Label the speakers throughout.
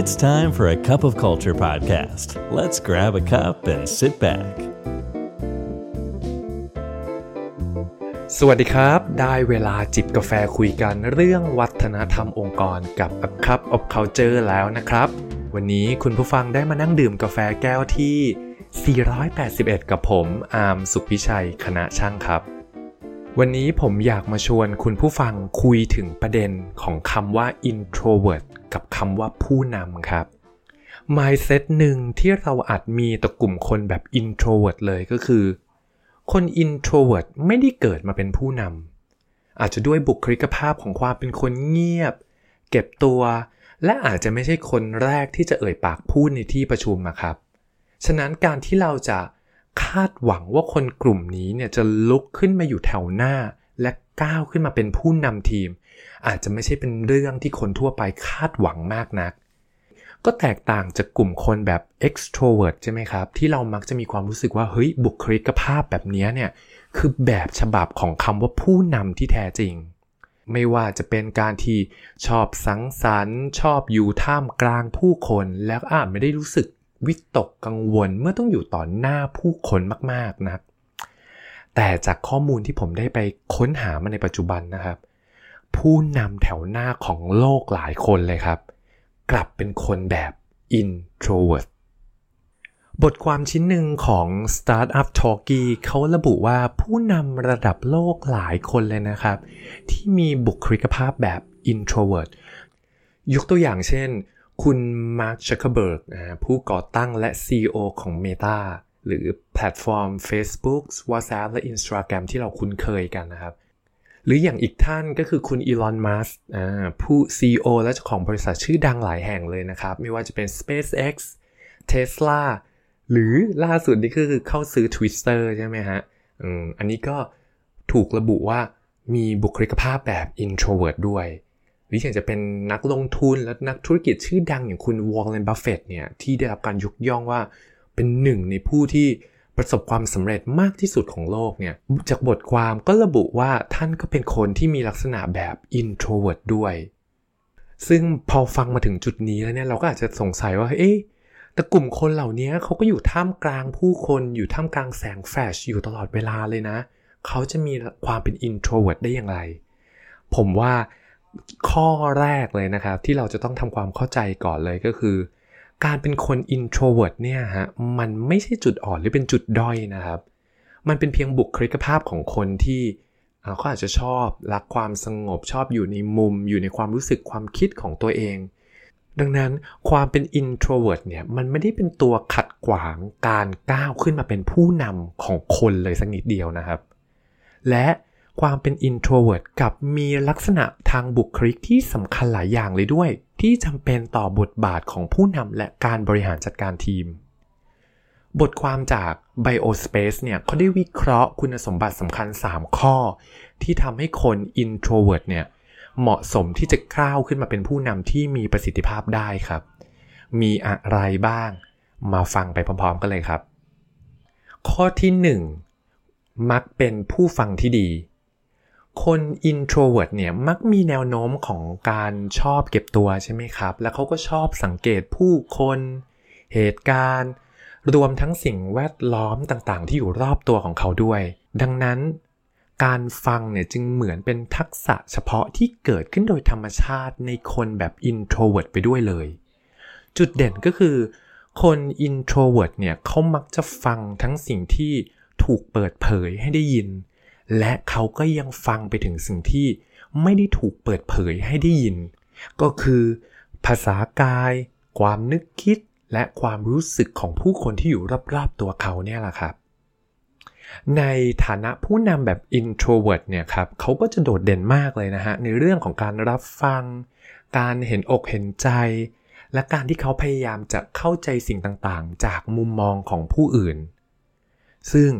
Speaker 1: It's time for a cup of culture podcast. Let's grab a cup and sit back.
Speaker 2: สวัสดีครับ ได้เวลาจิบกาแฟคุยกันเรื่องวัฒนธรรมองค์กรกับ A Cup of Culture แล้วนะครับ วันนี้คุณผู้ฟังได้มานั่งดื่มกาแฟแก้วที่ 481 กับผม อาร์มสุขพิชัย คณะช่างครับ วันนี้ผมอยากมาชวนคุณผู้ฟังคุยถึงประเด็นของคำว่า introvert กับคำว่าผู้นำครับ mindset หนึ่งที่เราอาจมีต่อกลุ่มคนแบบ introvert เลยก็คือ คน introvert ไม่ได้เกิดมาเป็นผู้นำอาจจะด้วยบุคลิกภาพของความเป็นคนเงียบ เก็บตัว และอาจจะไม่ใช่คนแรกที่จะเอ่ยปากพูดในที่ประชุมอะครับ ฉะนั้นการที่เราจะ คาดหวังว่าคนกลุ่มนี้เนี่ยจะลุกขึ้นมาอยู่แถวหน้า และก้าวขึ้นมาเป็นผู้นำทีม อาจจะไม่ใช่เป็นเรื่องที่คนทั่วไปคาดหวังมากนัก ก็แตกต่างจากกลุ่มคนแบบ extrovert ใช่ไหมครับ ที่เรามักจะมีความรู้สึกว่าเฮ้ยบุคลิกภาพแบบนี้เนี่ยคือแบบฉบับของคำว่าผู้นำที่แท้จริง ไม่ว่าจะเป็นการที่ชอบสังสรรค์ ชอบอยู่ท่ามกลางผู้คนแล้วอาจไม่ได้รู้สึก วิตกกังวลเมื่อต้องอยู่ต่อหน้าผู้คนมากๆนักแต่จากข้อมูลที่ผมได้ไปค้นหามาในปัจจุบันนะครับ ผู้นำแถวหน้าของโลกหลายคนเลยครับ กลับเป็นคนแบบ introvert บทความชิ้นหนึ่งของ Startup Talkie เขาระบุว่าผู้นำระดับโลกหลายคนเลยนะครับ ที่มีบุคลิกภาพแบบ introvert ยกตัวอย่างเช่น คุณมาร์ค ซักเคอร์เบิร์กผู้ก่อตั้งและ CEO ของ Meta หรือแพลตฟอร์ม Facebook WhatsApp และ Instagram ที่เราคุ้นเคยกันนะครับ หรืออย่างอีกท่านก็คือคุณอีลอนมัสก์ผู้ CEO และเจ้าของบริษัทชื่อดังหลายแห่งเลยนะครับ ไม่ว่าจะเป็น SpaceX Tesla หรือล่าสุดนี่คือเข้าซื้อ Twitter ใช่ไหมฮะอันนี้ก็ถูกระบุว่ามีบุคลิกภาพแบบ introvert ด้วย หรืออย่างจะเป็นนักลงทุนและนักธุรกิจชื่อดังอย่างคุณวอร์เรนบัฟเฟตต์เนี่ยที่ได้รับการยกย่องว่าเป็นหนึ่งในผู้ที่ประสบความสำเร็จมากที่สุดของโลกเนี่ยจากบทความก็ระบุว่าท่านก็เป็นคนที่มีลักษณะแบบ introvert ด้วย ซึ่งพอฟังมาถึงจุดนี้แล้วเนี่ยเราก็อาจจะสงสัยว่าเอ๊ะแต่กลุ่มคนเหล่านี้เขาก็อยู่ท่ามกลางผู้คนอยู่ท่ามกลางแสงแฟลชอยู่ตลอดเวลาเลยนะ เขาจะมีความเป็น introvert ได้อย่างไร ผมว่า ข้อแรกเลยนะครับ ที่เราจะต้องทำความเข้าใจก่อนเลยก็คือ การเป็นคน introvert เนี่ยฮะมันไม่ใช่จุดอ่อนหรือเป็นจุดด้อยนะครับ มันเป็นเพียงบุคลิกภาพของคนที่เขาอาจจะชอบรักความสงบชอบอยู่ในมุม อยู่ในความรู้สึกความคิดของตัวเอง ดังนั้นความเป็น introvert เนี่ยมันไม่ได้เป็นตัวขัดขวางการก้าวขึ้นมาเป็นผู้นำของคนเลยสักนิดเดียวนะครับ และ ความเป็น introvert กับมีลักษณะทางบุคลิกที่สำคัญหลายอย่างเลยด้วย ที่จำเป็นต่อบทบาทของผู้นำและการบริหารจัดการทีม บทความจาก Biospace เนี่ยเขาได้วิเคราะห์คุณสมบัติสำคัญ 3 ข้อ ที่ทำให้คน introvert เนี่ยเหมาะสมที่จะก้าวขึ้นมาเป็นผู้นำที่มีประสิทธิภาพได้ครับ มีอะไรบ้าง มาฟังไปพร้อมๆกันเลยครับ ข้อที่ 1 มักเป็นผู้ฟังที่ดี คน introvert เนี่ยมักมีแนวโน้มของการชอบเก็บตัวใช่ไหมครับ แล้วเขาก็ชอบสังเกตผู้คน เหตุการณ์ รวมทั้งสิ่งแวดล้อมต่างๆ ที่อยู่รอบตัวของเขาด้วย ดังนั้น การฟังเนี่ยจึงเหมือนเป็นทักษะเฉพาะที่เกิดขึ้นโดยธรรมชาติในคนแบบ introvert ไปด้วยเลย จุดเด่นก็คือ คน introvert เนี่ยเขามักจะฟังทั้งสิ่งที่ถูกเปิดเผยให้ได้ยิน และเขาก็ยังฟังไปถึงสิ่งที่ไม่ได้ถูกเปิดเผยให้ได้ยิน ก็คือ ภาษากาย ความนึกคิด และความรู้สึกของผู้คนที่อยู่รอบๆตัวเขาเนี่ยแหละครับ ในฐานะผู้นำแบบ introvert เนี่ยครับเขาก็จะโดดเด่นมากเลยนะฮะ ในเรื่องของการรับฟัง การเห็นอกเห็นใจ และการที่เขาพยายามจะเข้าใจสิ่งต่างๆ จากมุมมองของผู้อื่น ซึ่ง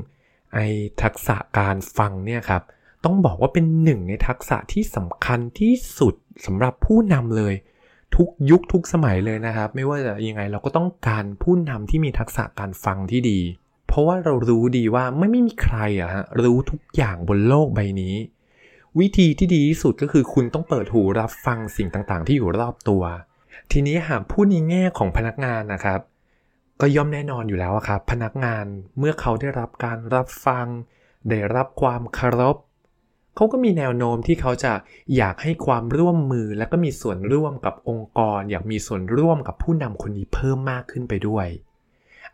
Speaker 2: ไอทักษะการฟังเนี่ยครับ ต้องบอกว่าเป็นหนึ่งในทักษะที่สำคัญที่สุดสำหรับผู้นำเลย ทุกยุคทุกสมัยเลยนะครับ ไม่ว่าจะยังไงเราก็ต้องการผู้นำที่มีทักษะการฟังที่ดี เพราะว่าเรารู้ดีว่าไม่ไม่มีใครอะฮะรู้ทุกอย่างบนโลกใบนี้ วิธีที่ดีที่สุดก็คือคุณต้องเปิดหูรับฟังสิ่งต่างๆ ที่อยู่รอบตัว ทีนี้หากพูดในแง่ของพนักงานนะครับ ก็ย่อมแน่นอนอยู่แล้วครับ พนักงานเมื่อเขาได้รับการรับฟัง ได้รับความเคารพเขาก็มีแนวโน้มที่เขาจะอยากให้ความร่วมมือและก็มีส่วนร่วมกับองค์กร อยากมีส่วนร่วมกับผู้นำคนนี้เพิ่มมากขึ้นไปด้วย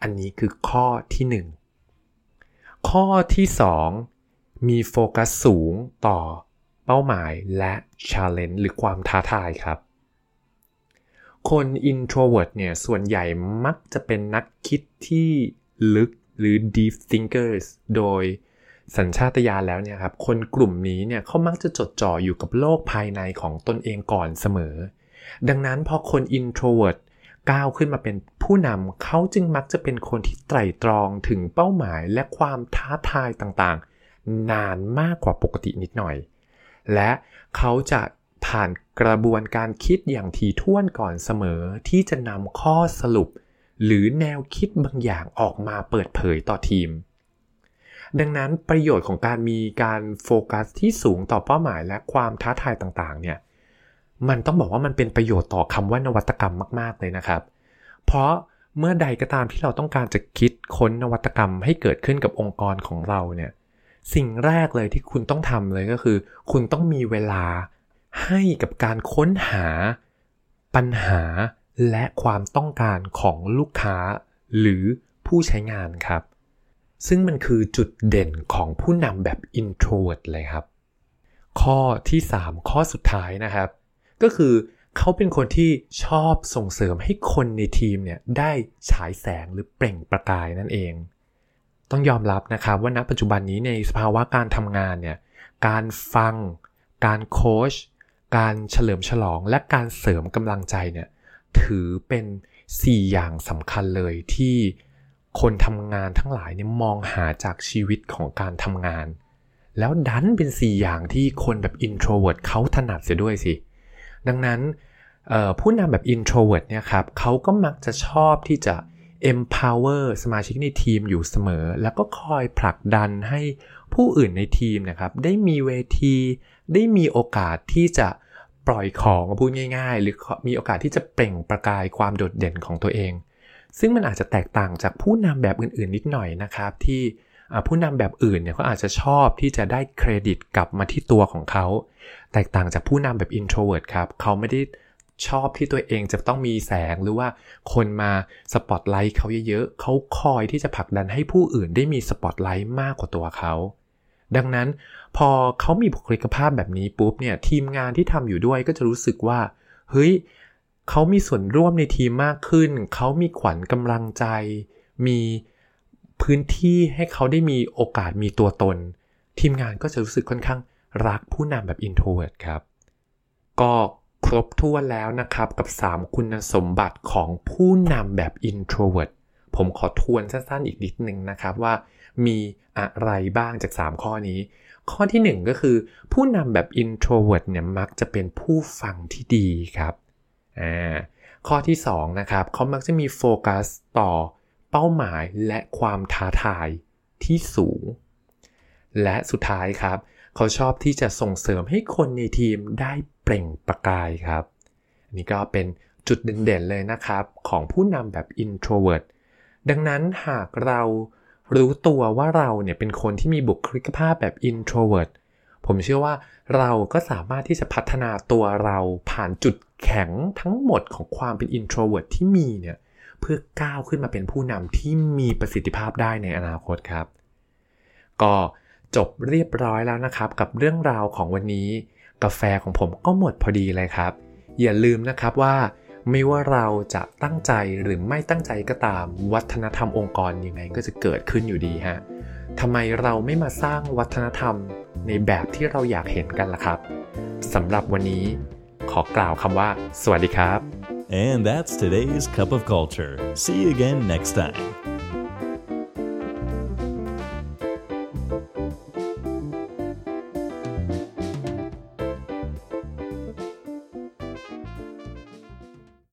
Speaker 2: อันนี้คือข้อที่ 1 ข้อที่ 2 มีโฟกัสสูงต่อเป้าหมายและ challenge หรือความท้าทายครับ คน introvert เนี่ย ส่วนใหญ่มักจะเป็นนักคิดที่ลึกหรือ deep thinkers โดยสัญชาตญาณแล้วเนี่ยครับคนกลุ่มนี้เนี่ยเขามักจะจดจ่ออยู่กับโลกภายในของตนเองก่อนเสมอ ดังนั้นพอคน introvert ก้าวขึ้นมาเป็นผู้นำเขาจึงมักจะเป็นคนที่ไตร่ตรองถึงเป้าหมายและความท้าทายต่างๆ นานมากกว่าปกตินิดหน่อย และเขาจะ ผ่านกระบวนการคิดอย่างถี่ถ้วนก่อนเสมอที่จะนำข้อสรุป หรือแนวคิดบางอย่างออกมาเปิดเผยต่อทีม ดังนั้นประโยชน์ของการมีการโฟกัสที่สูงต่อเป้าหมายและความท้าทายต่างๆ เนี่ย มันต้องบอกว่ามันเป็นประโยชน์ต่อคำว่านวัตกรรมมากๆ เลยนะครับ เพราะเมื่อใดก็ตามที่เราต้องการจะคิดค้นนวัตกรรมให้เกิดขึ้นกับองค์กรของเราเนี่ย สิ่งแรกเลยที่คุณต้องทำเลยก็คือ คุณต้องมีเวลา ให้กับการค้นหา ปัญหาและความต้องการของลูกค้า หรือผู้ใช้งานครับ ซึ่งมันคือจุดเด่นของผู้นำแบบ introvert เลยครับ ข้อที่ 3 ข้อสุดท้ายนะครับ ก็คือเขาเป็นคนที่ชอบส่งเสริมให้คนในทีมเนี่ยได้ฉายแสงหรือเปล่งประกายนั่นเอง ต้องยอมรับนะครับว่าณปัจจุบันนี้ในสภาวะการทำงานเนี่ย การฟัง การโค้ช การเฉลิมฉลองและการเสริมกำลังใจเนี่ยถือเป็น 4 อย่างสำคัญเลยที่คนทำงานทั้งหลายเนี่ยมองหาจากชีวิตของการทำงาน แล้วดันเป็น 4 อย่างที่คนแบบ introvert เขาถนัดเสียด้วยสิ ดังนั้นผู้นำแบบ introvert เนี่ยครับเขาก็มักจะชอบที่จะ empower สมาชิกในทีมอยู่เสมอ แล้วก็คอยผลักดันให้ผู้อื่นในทีมนะครับ ได้มีเวที ได้มีโอกาสที่จะ ปล่อยของพูดง่ายๆ หรือมีโอกาสที่จะเปล่งประกายความโดดเด่นของตัวเอง ซึ่งมันอาจจะแตกต่างจากผู้นำแบบอื่นๆ นิดหน่อยนะครับ ที่ผู้นำแบบอื่นเนี่ยเขาอาจจะชอบที่จะได้เครดิตกลับมาที่ตัวของเขา แตกต่างจากผู้นำแบบ introvert ครับเขาไม่ได้ชอบที่ตัวเองจะต้องมีแสงหรือว่าคนมาสปอตไลท์เขาเยอะๆเขาคอยที่จะผลักดันให้ผู้อื่นได้มีสปอตไลท์มากกว่าตัวเขา ดังนั้นพอเขามีบุคลิกภาพแบบนี้ปุ๊บเนี่ยทีมงานที่ทำอยู่ด้วยก็จะรู้สึกว่า เฮ้ยเขามีส่วนร่วมในทีมมากขึ้น เขามีขวัญกำลังใจ มีพื้นที่ให้เขาได้มีโอกาสมีตัวตน ทีมงานก็จะรู้สึกค่อนข้างรักผู้นำแบบ introvert ครับ ก็ครบถ้วนแล้วนะครับกับ 3 คุณสมบัติของผู้นำแบบ introvert ผมขอทวนสั้นๆอีกนิดนึงนะครับว่า มีอะไรบ้างจาก 3 ข้อนี้ ข้อที่ 1 ก็คือ ผู้นำแบบ introvert เนี่ยมักจะเป็นผู้ฟังที่ดีครับข้อที่ 2 นะครับเขามักจะมีโฟกัสต่อเป้าหมายและความท้าทายที่สูง และสุดท้ายครับ เขาชอบที่จะส่งเสริมให้คนในทีมได้เปล่งประกายครับอันนี้ก็เป็นจุดเด่นๆเลยนะครับ ของผู้นำแบบ introvert ดังนั้นหากเรา รู้ตัวว่าเราเนี่ยเป็นคนที่มีบุคลิกภาพแบบ introvert ผมเชื่อว่าเราก็สามารถที่จะพัฒนาตัวเราผ่านจุดแข็งทั้งหมดของความเป็น introvert ที่มีเนี่ยเพื่อก้าวขึ้นมาเป็นผู้นำที่มีประสิทธิภาพได้ในอนาคตครับ ก็จบเรียบร้อยแล้วนะครับ กับเรื่องราวของวันนี้ กาแฟของผมก็หมดพอดีเลยครับ อย่าลืมนะครับว่า ไม่ว่าเราจะตั้งใจหรือไม่ตั้งใจก็ตาม วัฒนธรรมองค์กรยังไงก็จะเกิดขึ้นอยู่ดีฮะทำไมเราไม่มาสร้างวัฒนธรรมในแบบที่เราอยากเห็นกันล่ะครับสำหรับวันนี้ขอกล่าวคำว่า สวัสดีครับ
Speaker 1: And that's today's cup of culture. See you again next time.